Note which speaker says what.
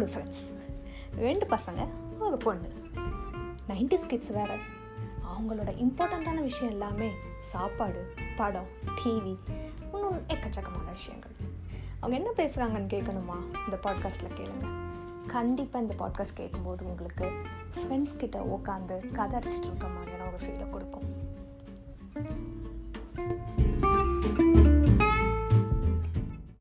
Speaker 1: மூணு ஃப்ரெண்ட்ஸ் ரெண்டு பசங்க ஒரு பொண்ணு. நைன்டி கிட்ஸ் வேறு. அவங்களோட இம்பார்ட்டண்ட்டான விஷயம் எல்லாமே சாப்பாடு படம் டிவி இன்னும் எக்கச்சக்கமான விஷயங்கள். அவங்க என்ன பேசுகிறாங்கன்னு கேட்கணுமா? இந்த பாட்காஸ்ட்டில் கேளுங்க. கண்டிப்பாக இந்த பாட்காஸ்ட் கேட்கும்போது உங்களுக்கு ஃப்ரெண்ட்ஸ் கிட்ட உட்காந்து கதை அடிச்சிட்டு இருக்க மாதிரியான ஒரு ஃபீலை கொடுக்கும்.